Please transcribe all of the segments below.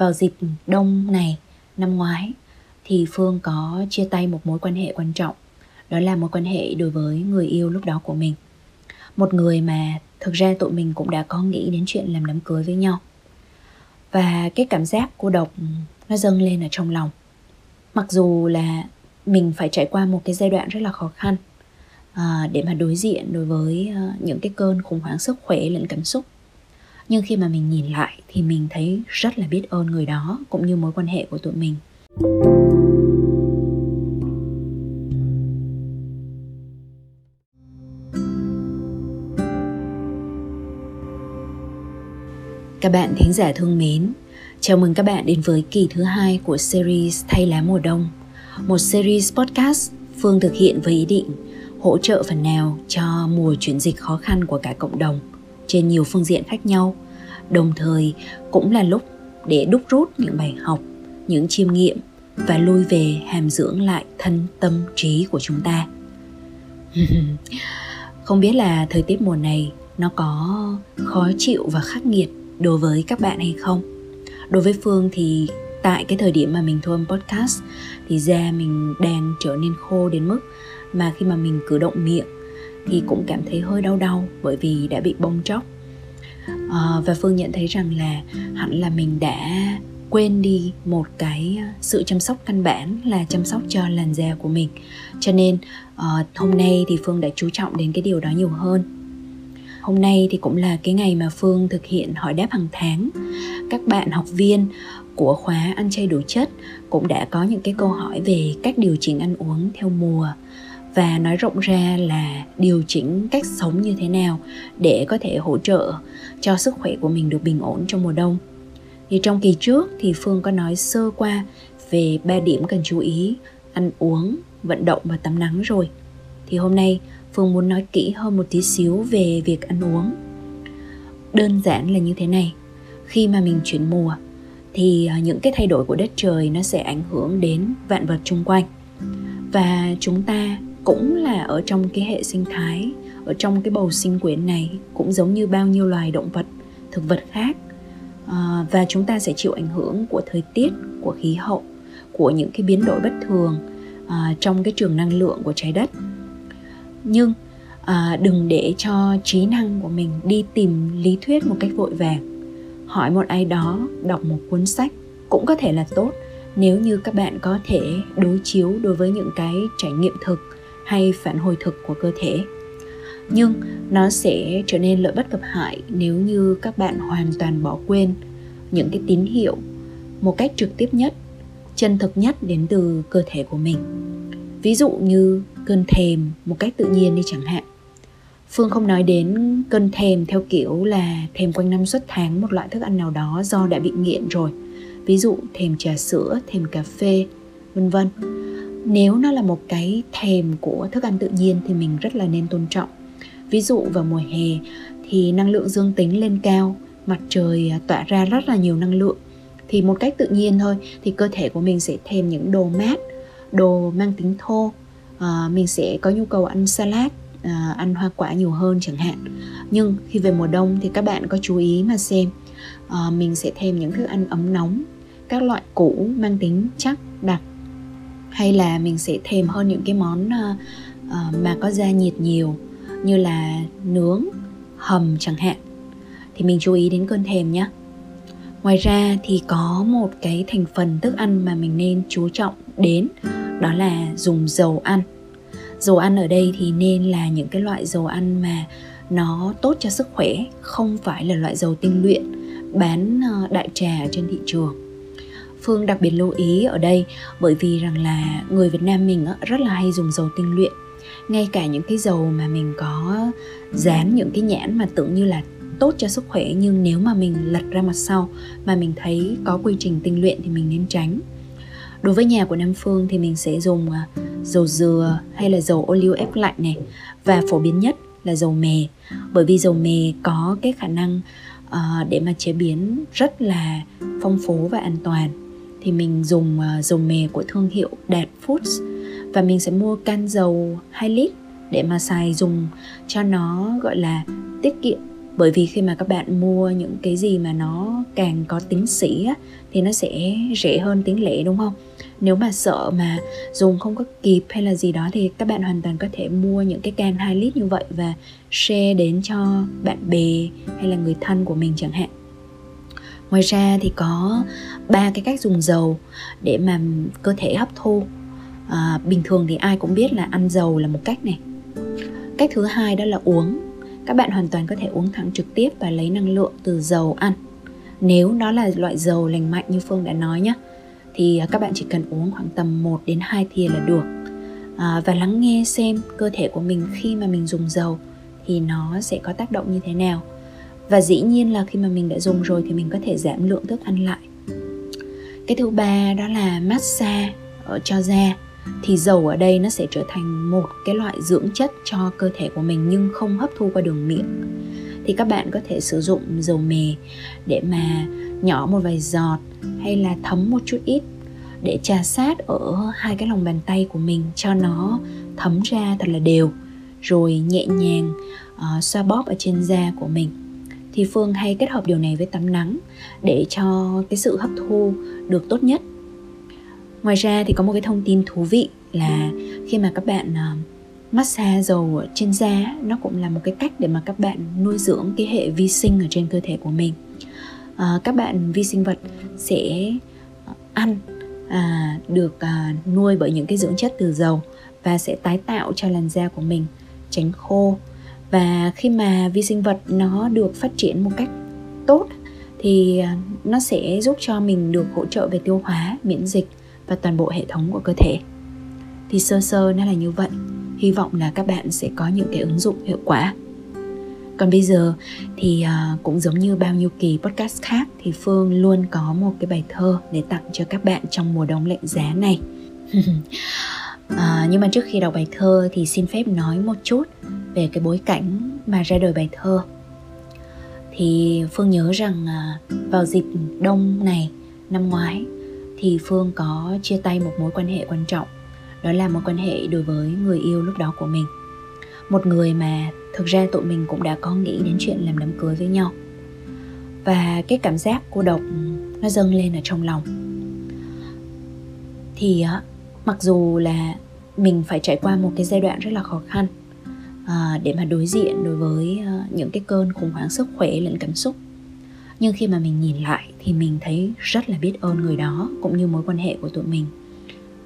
vào dịp đông này năm ngoái thì Phương có chia tay một mối quan hệ quan trọng. Đó là mối quan hệ đối với người yêu lúc đó của mình. Một người mà thực ra tụi mình cũng đã có nghĩ đến chuyện làm đám cưới với nhau. Và cái cảm giác cô độc nó dâng lên ở trong lòng. Mặc dù là mình phải trải qua một cái giai đoạn rất là khó khăn à, để mà đối diện đối với à, những cái cơn khủng hoảng sức khỏe lẫn cảm xúc nhưng khi mà mình nhìn lại thì mình thấy rất là biết ơn người đó cũng như mối quan hệ của tụi mình. Các bạn thính giả thương mến, chào mừng các bạn đến với kỳ thứ hai của series Thay lá mùa đông, một series podcast Phương thực hiện với ý định hỗ trợ phần nào cho mùa chuyển dịch khó khăn của cả cộng đồng trên nhiều phương diện khác nhau, đồng thời cũng là lúc để đúc rút những bài học, những chiêm nghiệm và lui về hàm dưỡng lại thân tâm trí của chúng ta. Không biết là thời tiết mùa này nó có khó chịu và khắc nghiệt đối với các bạn hay không đối với phương thì tại cái thời điểm mà mình thu âm podcast thì da mình đang trở nên khô đến mức mà khi mà mình cử động miệng thì cũng cảm thấy hơi đau đau bởi vì đã bị bong chóc uh, và phương nhận thấy rằng là hẳn là mình đã quên đi một cái ờ, sự chăm sóc căn bản là chăm sóc cho làn da của mình. Cho nên uh, hôm nay thì phương đã chú trọng đến cái điều đó nhiều hơn. Hôm nay thì cũng là cái ngày mà Phương thực hiện hỏi đáp hàng tháng. Các bạn học viên của khóa ăn chay đủ chất cũng đã có những cái câu hỏi về cách điều chỉnh ăn uống theo mùa và nói rộng ra là điều chỉnh cách sống như thế nào để có thể hỗ trợ cho sức khỏe của mình được bình ổn trong mùa đông. Thì trong kỳ trước thì Phương có nói sơ qua về ba điểm cần chú ý ăn uống, vận động và tắm nắng rồi. Thì hôm nay Phương muốn nói kỹ hơn một tí xíu về việc ăn uống. Đơn giản là như thế này, khi mà mình chuyển mùa thì à, những cái thay đổi của đất trời nó sẽ ảnh hưởng đến vạn vật xung quanh. Và chúng ta cũng là ở trong cái hệ sinh thái, ở trong cái bầu sinh quyển này cũng giống như bao nhiêu loài động vật, thực vật khác. À, và chúng ta sẽ chịu ảnh hưởng của thời tiết, của khí hậu, của những cái biến đổi bất thường à, trong cái trường năng lượng của trái đất. Nhưng à, đừng để cho trí năng của mình đi tìm lý thuyết một cách vội vàng. Hỏi một ai đó đọc một cuốn sách cũng có thể là tốt nếu như các bạn có thể đối chiếu đối với những cái trải nghiệm thực hay phản hồi thực của cơ thể. Nhưng nó sẽ trở nên lợi bất cập hại nếu như các bạn hoàn toàn bỏ quên những cái tín hiệu một cách trực tiếp nhất, chân thực nhất đến từ cơ thể của mình. Ví dụ như cơn thèm một cách tự nhiên đi chẳng hạn. Phương không nói đến cơn thèm theo kiểu là thèm quanh năm suốt tháng một loại thức ăn nào đó do đã bị nghiện rồi. Ví dụ thèm trà sữa, thèm cà phê, vân vân nếu nó là một cái thèm của thức ăn tự nhiên thì mình rất là nên tôn trọng. Ví dụ vào mùa hè thì năng lượng dương tính lên cao mặt trời à, tỏa ra rất là nhiều năng lượng. Thì một cách tự nhiên thôi thì cơ thể của mình sẽ thèm những đồ mát đồ mang tính thô. À, mình sẽ có nhu cầu ăn salad à, ăn hoa quả nhiều hơn chẳng hạn. Nhưng khi về mùa đông thì các bạn có chú ý mà xem à, mình sẽ thêm những thức ăn ấm nóng các loại củ mang tính chắc đặc hay là mình sẽ thêm hơn những cái món uh, uh, mà có da nhiệt nhiều như là nướng hầm chẳng hạn thì mình chú ý đến cơn thèm nhé ngoài ra thì có một cái thành phần thức ăn mà mình nên chú trọng đến đó là dùng dầu ăn. Dầu ăn ở đây thì nên là những cái loại dầu ăn mà nó tốt cho sức khỏe không phải là loại dầu tinh luyện bán ờ, đại trà trên thị trường phương đặc biệt lưu ý ở đây bởi vì rằng là người việt nam mình rất là hay dùng dầu tinh luyện. Ngay cả những cái dầu mà mình có dán những cái nhãn mà tưởng như là tốt cho sức khỏe nhưng nếu mà mình lật ra mặt sau mà mình thấy có quy trình tinh luyện thì mình nên tránh. Đối với nhà của nam phương thì mình sẽ dùng à, dầu dừa hay là dầu ô liu ép lạnh này. Và phổ biến nhất là dầu mè bởi vì dầu mè có cái khả năng uh, để mà chế biến rất là phong phú và an toàn thì mình dùng uh, dầu mè của thương hiệu Đạt Foods. Và mình sẽ mua can dầu 2 lít để mà xài dùng cho nó gọi là tiết kiệm. Bởi vì khi mà các bạn mua những cái gì mà nó càng có tính sĩ á, thì nó sẽ rẻ hơn tính lẻ đúng không? Nếu mà sợ mà dùng không có kịp hay là gì đó thì các bạn hoàn toàn có thể mua những cái can 2 lít như vậy và share đến cho bạn bè hay là người thân của mình chẳng hạn ngoài ra thì có ba cái cách dùng dầu để mà cơ thể hấp thu. À, bình thường thì ai cũng biết là ăn dầu là một cách này. Cách thứ hai đó là uống. Các bạn hoàn toàn có thể uống thẳng trực tiếp và lấy năng lượng từ dầu ăn. Nếu đó là loại dầu lành mạnh như phương đã nói nhé thì các bạn chỉ cần uống khoảng tầm 1 đến 2 thìa là được. À, và lắng nghe xem cơ thể của mình khi mà mình dùng dầu thì nó sẽ có tác động như thế nào và dĩ nhiên là khi mà mình đã dùng rồi thì mình có thể giảm lượng thức ăn lại. Cái thứ ba đó là massage ờ, cho da. Thì dầu ở đây nó sẽ trở thành một cái loại dưỡng chất cho cơ thể của mình nhưng không hấp thu qua đường miệng. Thì các bạn có thể sử dụng dầu mè để mà nhỏ một vài giọt hay là thấm một chút ít để trà sát ở hai cái lòng bàn tay của mình cho nó thấm ra thật là đều rồi nhẹ nhàng uh, xoa bóp ở trên da của mình thì phương hay kết hợp điều này với tắm nắng để cho cái sự hấp thu được tốt nhất. Ngoài ra thì có một cái thông tin thú vị là khi mà các bạn ờ, massage dầu ở trên da nó cũng là một cái cách để mà các bạn nuôi dưỡng cái hệ vi sinh ở trên cơ thể của mình. À, các bạn vi sinh vật sẽ ờ, ăn à, được à, nuôi bởi những cái dưỡng chất từ dầu và sẽ tái tạo cho làn da của mình tránh khô và khi mà vi sinh vật nó được phát triển một cách tốt thì à, nó sẽ giúp cho mình được hỗ trợ về tiêu hóa, miễn dịch và toàn bộ hệ thống của cơ thể. Thì sơ sơ nó là như vậy. Hy vọng là các bạn sẽ có những cái ứng dụng hiệu quả. Còn bây giờ thì à, cũng giống như bao nhiêu kỳ podcast khác thì phương luôn có một cái bài thơ để tặng cho các bạn trong mùa đông lạnh giá này. à, nhưng mà trước khi đọc bài thơ thì xin phép nói một chút về cái bối cảnh mà ra đời bài thơ. Thì phương nhớ rằng à, vào dịp đông này năm ngoái thì phương có chia tay một mối quan hệ quan trọng đó là mối quan hệ đối với người yêu lúc đó của mình. Một người mà thực ra tụi mình cũng đã có nghĩ đến chuyện làm đám cưới với nhau. Và cái cảm giác cô độc nó dâng lên ở trong lòng. Thì mặc dù là mình phải trải qua một cái giai đoạn rất là khó khăn à, để mà đối diện đối với à, những cái cơn khủng hoảng sức khỏe lẫn cảm xúc. Nhưng khi mà mình nhìn lại thì mình thấy rất là biết ơn người đó cũng như mối quan hệ của tụi mình.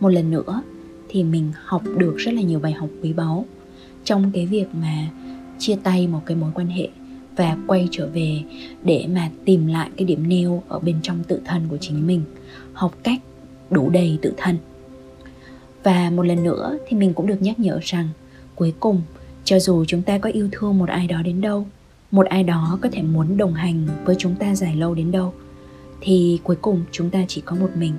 Một lần nữa thì mình học được rất là nhiều bài học quý báu trong cái việc mà chia tay một cái mối quan hệ và quay trở về để mà tìm lại cái điểm neo ở bên trong tự thân của chính mình học cách đủ đầy tự thân và một lần nữa thì mình cũng được nhắc nhở rằng, cuối cùng, cho dù chúng ta có yêu thương một ai đó đến đâu, một ai đó có thể muốn đồng hành với chúng ta dài lâu đến đâu, thì cuối cùng chúng ta chỉ có một mình.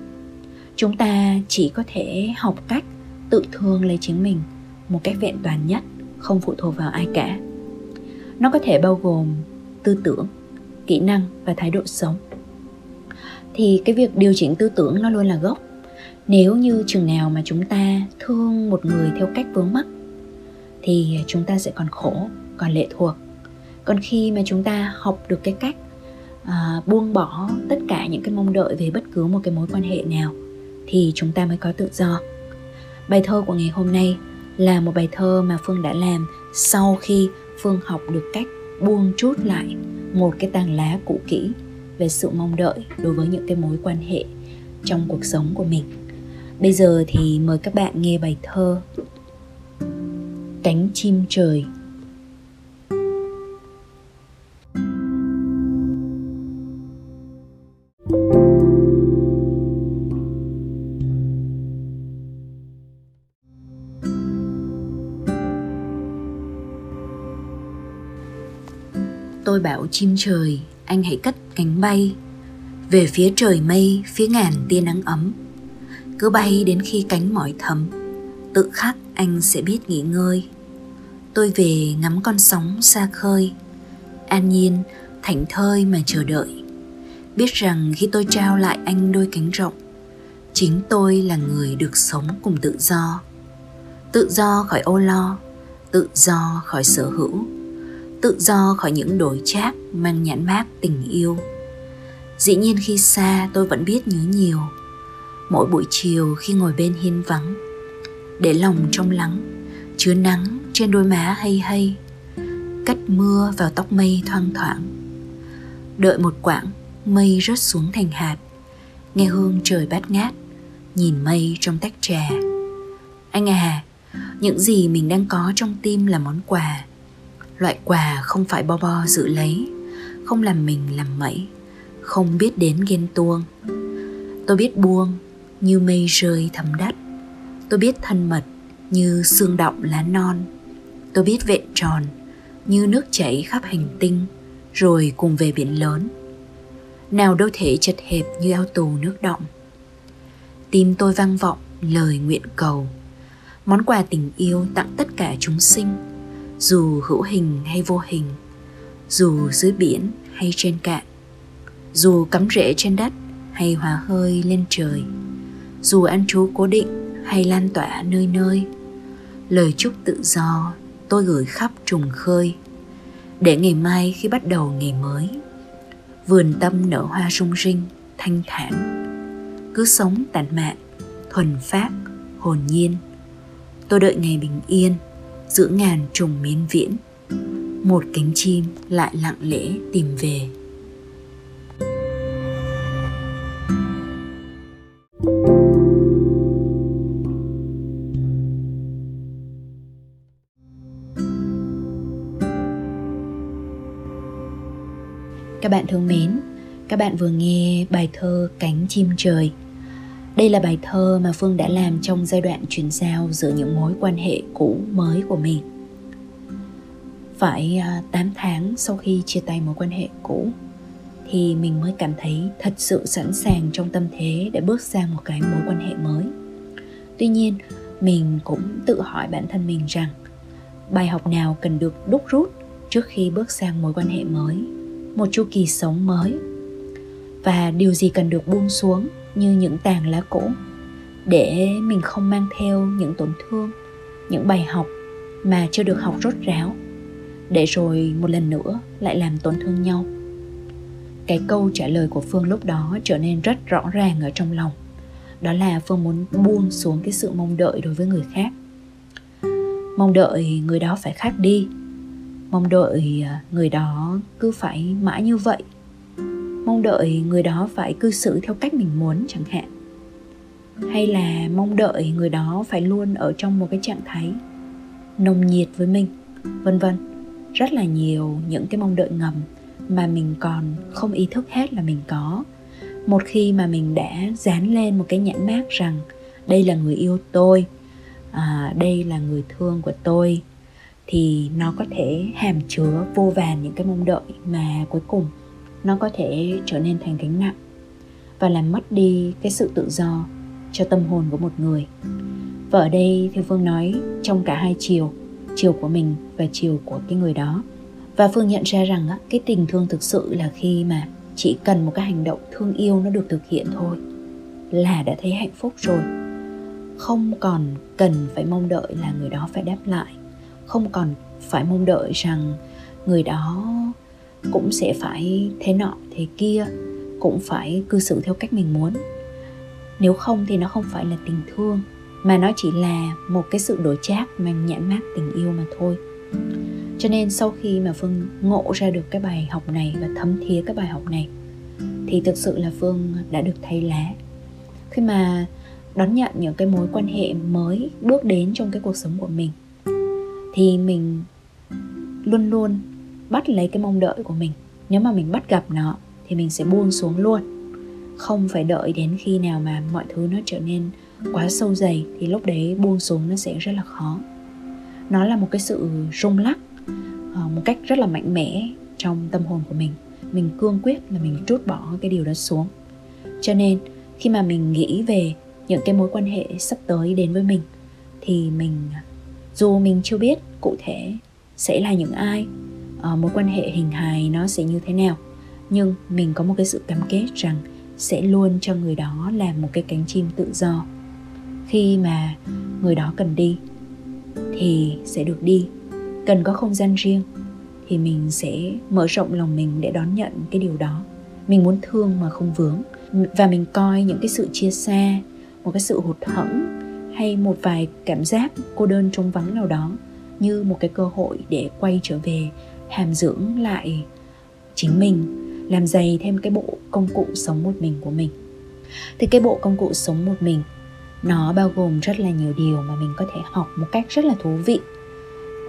Chúng ta chỉ có thể học cách tự thương lấy chính mình một cách vẹn toàn nhất, không phụ thuộc vào ai cả. Nó có thể bao gồm tư tưởng, kỹ năng và thái độ sống. Thì cái việc điều chỉnh tư tưởng nó luôn là gốc nếu như chừng nào mà chúng ta thương một người theo cách vướng mắc thì chúng ta sẽ còn khổ còn lệ thuộc. Còn khi mà chúng ta học được cái cách à, buông bỏ tất cả những cái mong đợi về bất cứ một cái mối quan hệ nào thì chúng ta mới có tự do. Bài thơ của ngày hôm nay là một bài thơ mà phương đã làm sau khi phương học được cách buông chút lại một cái tàng lá cũ kỹ về sự mong đợi đối với những cái mối quan hệ trong cuộc sống của mình bây giờ thì mời các bạn nghe bài thơ cánh chim trời. Tôi bảo chim trời, anh hãy cất cánh bay. Về phía trời mây, phía ngàn tia nắng ấm cứ bay đến khi cánh mỏi thấm tự khắc anh sẽ biết nghỉ ngơi. Tôi về ngắm con sóng xa khơi. An nhiên, thảnh thơi mà chờ đợi. Biết rằng khi tôi trao lại anh đôi cánh rộng, chính tôi là người được sống cùng tự do. Tự do khỏi ô lo, tự do khỏi sở hữu, tự do khỏi những đổi trác mang nhãn mát tình yêu. Dĩ nhiên khi xa tôi vẫn biết nhớ nhiều mỗi buổi chiều khi ngồi bên hiên vắng. Để lòng trong lắng, chứa nắng trên đôi má hay hay cắt mưa vào tóc mây thoang thoảng. Đợi một quãng, mây rớt xuống thành hạt, nghe hương trời bát ngát, nhìn mây trong tách trà. Anh à những gì mình đang có trong tim là món quà. Loại quà không phải bo bo giữ lấy, không làm mình làm mẩy, không biết đến ghen tuông. Tôi biết buông như mây rơi thấm đất. Tôi biết thân mật như xương động lá non. Tôi biết vẹn tròn như nước chảy khắp hành tinh, rồi cùng về biển lớn. Nào đâu thể chật hẹp như ao tù nước động tim tôi vang vọng lời nguyện cầu. Món quà tình yêu tặng tất cả chúng sinh, dù hữu hình hay vô hình, dù dưới biển hay trên cạn, dù cắm rễ trên đất hay hòa hơi lên trời dù ăn trú cố định hay lan tỏa nơi nơi. Lời chúc tự do tôi gửi khắp trùng khơi, để ngày mai khi bắt đầu ngày mới, vườn tâm nở hoa rung rinh, thanh thản. Cứ sống tản mạn, thuần phát hồn nhiên. Tôi đợi ngày bình yên giữa ngàn trùng miên viễn. Một cánh chim lại lặng lẽ tìm về. Các bạn thương mến, các bạn vừa nghe bài thơ Cánh chim trời. Đây là bài thơ mà Phương đã làm trong giai đoạn chuyển giao giữa những mối quan hệ cũ mới của mình. Phải à, 8 tháng sau khi chia tay mối quan hệ cũ thì mình mới cảm thấy thật sự sẵn sàng trong tâm thế để bước sang một cái mối quan hệ mới. Tuy nhiên, mình cũng tự hỏi bản thân mình rằng bài học nào cần được đúc rút trước khi bước sang mối quan hệ mới một chu kỳ sống mới. Và điều gì cần được buông xuống như những tàn lá cũ để mình không mang theo những tổn thương, những bài học mà chưa được học rốt ráo, để rồi một lần nữa lại làm tổn thương nhau? Cái câu trả lời của phương lúc đó trở nên rất rõ ràng ở trong lòng. Đó là phương muốn buông xuống cái sự mong đợi đối với người khác. Mong đợi người đó phải khác đi mong đợi à, người đó cứ phải mãi như vậy. Mong đợi người đó phải cư xử theo cách mình muốn chẳng hạn. Hay là mong đợi người đó phải luôn ở trong một cái trạng thái nồng nhiệt với mình vân vân. Rất là nhiều những cái mong đợi ngầm mà mình còn không ý thức hết là mình có. Một khi mà mình đã dán lên một cái nhãn mác rằng đây là người yêu tôi à, đây là người thương của tôi thì nó có thể hàm chứa vô vàn những cái mong đợi mà cuối cùng nó có thể trở nên thành gánh nặng và làm mất đi cái sự tự do cho tâm hồn của một người. Và ở đây thì phương nói, trong cả hai chiều chiều của mình và chiều của cái người đó. Và phương nhận ra rằng cái tình thương thực sự là khi mà chỉ cần một cái hành động thương yêu nó được thực hiện thôi là đã thấy hạnh phúc rồi. Không còn cần phải mong đợi là người đó phải đáp lại không còn phải mong đợi rằng người đó cũng sẽ phải thế nọ thế kia, cũng phải cư xử theo cách mình muốn. Nếu không thì nó không phải là tình thương, mà nó chỉ là một cái sự đổi trác mang nhãn mát tình yêu mà thôi. Cho nên sau khi mà phương ngộ ra được cái bài học này và thấm thía cái bài học này, thì thực sự là phương đã được thay lá. Khi mà đón nhận những cái mối quan hệ mới bước đến trong cái cuộc sống của mình thì mình luôn luôn bắt lấy cái mong đợi của mình. Nếu mà mình bắt gặp nó, thì mình sẽ buông xuống luôn. Không phải đợi đến khi nào mà mọi thứ nó trở nên quá sâu dày, thì lúc đấy buông xuống nó sẽ rất là khó. Nó là một cái sự rung lắc ờ, một cách rất là mạnh mẽ trong tâm hồn của mình. Mình cương quyết là mình trút bỏ cái điều đó xuống. Cho nên, khi mà mình nghĩ về những cái mối quan hệ sắp tới đến với mình, thì mình dù mình chưa biết cụ thể sẽ là những ai uh, mối quan hệ hình hài nó sẽ như thế nào nhưng mình có một cái sự cam kết rằng sẽ luôn cho người đó làm một cái cánh chim tự do. Khi mà người đó cần đi thì sẽ được đi cần có không gian riêng thì mình sẽ mở rộng lòng mình để đón nhận cái điều đó. Mình muốn thương mà không vướng và mình coi những cái sự chia xa một cái sự hụt hẫng hay một vài cảm giác cô đơn trống vắng nào đó, như một cái cơ hội để quay trở về, hàm dưỡng lại chính mình, làm dày thêm cái bộ công cụ sống một mình của mình. Thì cái bộ công cụ sống một mình, nó bao gồm rất là nhiều điều mà mình có thể học một cách rất là thú vị.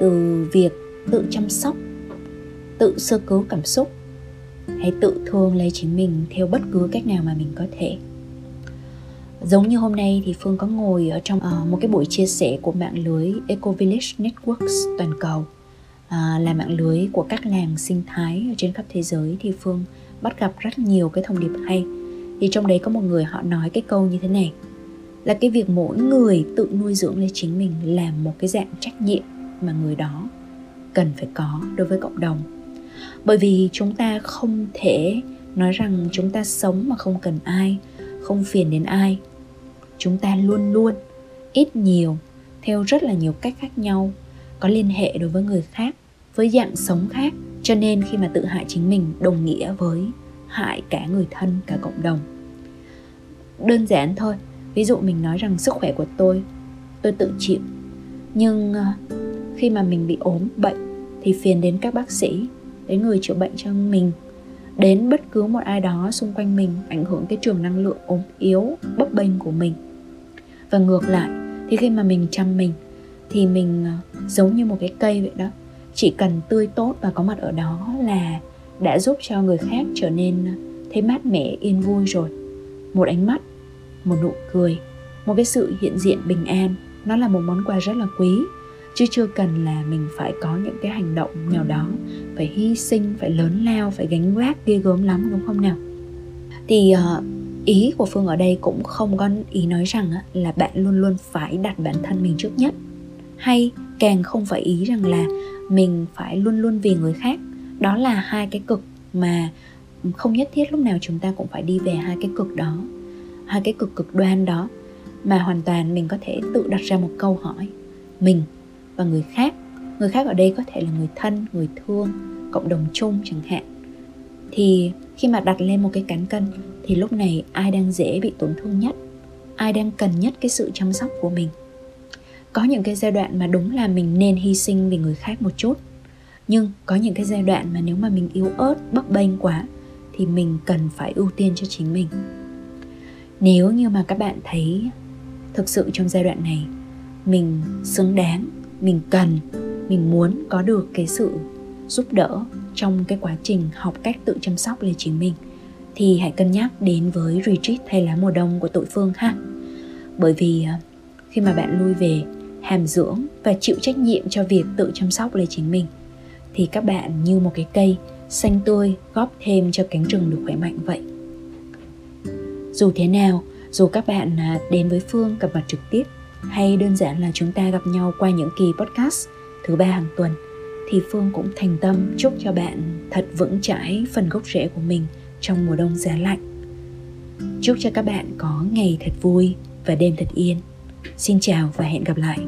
Từ việc tự chăm sóc, tự sơ cứu cảm xúc, hay tự thương lấy chính mình theo bất cứ cách nào mà mình có thể giống như hôm nay thì phương có ngồi ở trong uh, một cái buổi chia sẻ của mạng lưới eco village networks toàn cầu. Uh, là mạng lưới của các làng sinh thái ở trên khắp thế giới thì phương bắt gặp rất nhiều cái thông điệp hay. Thì trong đấy có một người họ nói cái câu như thế này là cái việc mỗi người tự nuôi dưỡng lấy chính mình là một cái dạng trách nhiệm mà người đó cần phải có đối với cộng đồng. Bởi vì chúng ta không thể nói rằng chúng ta sống mà không cần ai không phiền đến ai. Chúng ta luôn luôn, ít nhiều, theo rất là nhiều cách khác nhau, có liên hệ đối với người khác, với dạng sống khác. Cho nên khi mà tự hại chính mình đồng nghĩa với hại cả người thân, cả cộng đồng. Đơn giản thôi, ví dụ mình nói rằng sức khỏe của tôi tôi tự chịu. Nhưng ờ, khi mà mình bị ốm, bệnh, thì phiền đến các bác sĩ, đến người chữa bệnh cho mình đến bất cứ một ai đó xung quanh mình ảnh hưởng cái trường năng lượng ốm yếu, bấp bênh của mình. Và ngược lại, thì khi mà mình chăm mình, thì mình ờ, giống như một cái cây vậy đó, chỉ cần tươi tốt và có mặt ở đó là đã giúp cho người khác trở nên ờ, thấy mát mẻ, yên vui rồi. Một ánh mắt, một nụ cười, một cái sự hiện diện bình an, nó là một món quà rất là quý chứ chưa cần là mình phải có những cái hành động nào đó, phải hy sinh, phải lớn lao, phải gánh vác ghê gớm lắm, đúng không nào? Thì ờ, ý của phương ở đây cũng không có ý nói rằng là bạn luôn luôn phải đặt bản thân mình trước nhất. Hay càng không phải ý rằng là mình phải luôn luôn vì người khác. Đó là hai cái cực mà không nhất thiết lúc nào chúng ta cũng phải đi về hai cái cực đó, hai cái cực cực đoan đó, mà hoàn toàn mình có thể tự đặt ra một câu hỏi. Mình và người khác. Người khác ở đây có thể là người thân, người thương, cộng đồng chung chẳng hạn. Thì khi mà đặt lên một cái cán cân, thì lúc này ai đang dễ bị tổn thương nhất? Ai đang cần nhất cái sự chăm sóc của mình? Có những cái giai đoạn mà đúng là mình nên hy sinh vì người khác một chút. Nhưng có những cái giai đoạn mà nếu mà mình yếu ớt, bấp bênh quá, thì mình cần phải ưu tiên cho chính mình. Nếu như mà các bạn thấy thực sự trong giai đoạn này mình xứng đáng mình cần, mình muốn có được cái sự giúp đỡ trong cái quá trình học cách tự chăm sóc lấy chính mình. Thì hãy cân nhắc đến với retreat thay lá mùa đông của tội phương ha. Bởi vì à, khi mà bạn lui về, hàm dưỡng và chịu trách nhiệm cho việc tự chăm sóc lấy chính mình, thì các bạn như một cái cây xanh tươi góp thêm cho cánh rừng được khỏe mạnh vậy. Dù thế nào, dù các bạn à, đến với phương gặp mặt trực tiếp hay đơn giản là chúng ta gặp nhau qua những kỳ podcast thứ ba hàng tuần, thì phương cũng thành tâm chúc cho bạn thật vững chãi phần gốc rễ của mình trong mùa đông giá lạnh. Chúc cho các bạn có ngày thật vui và đêm thật yên. Xin chào và hẹn gặp lại.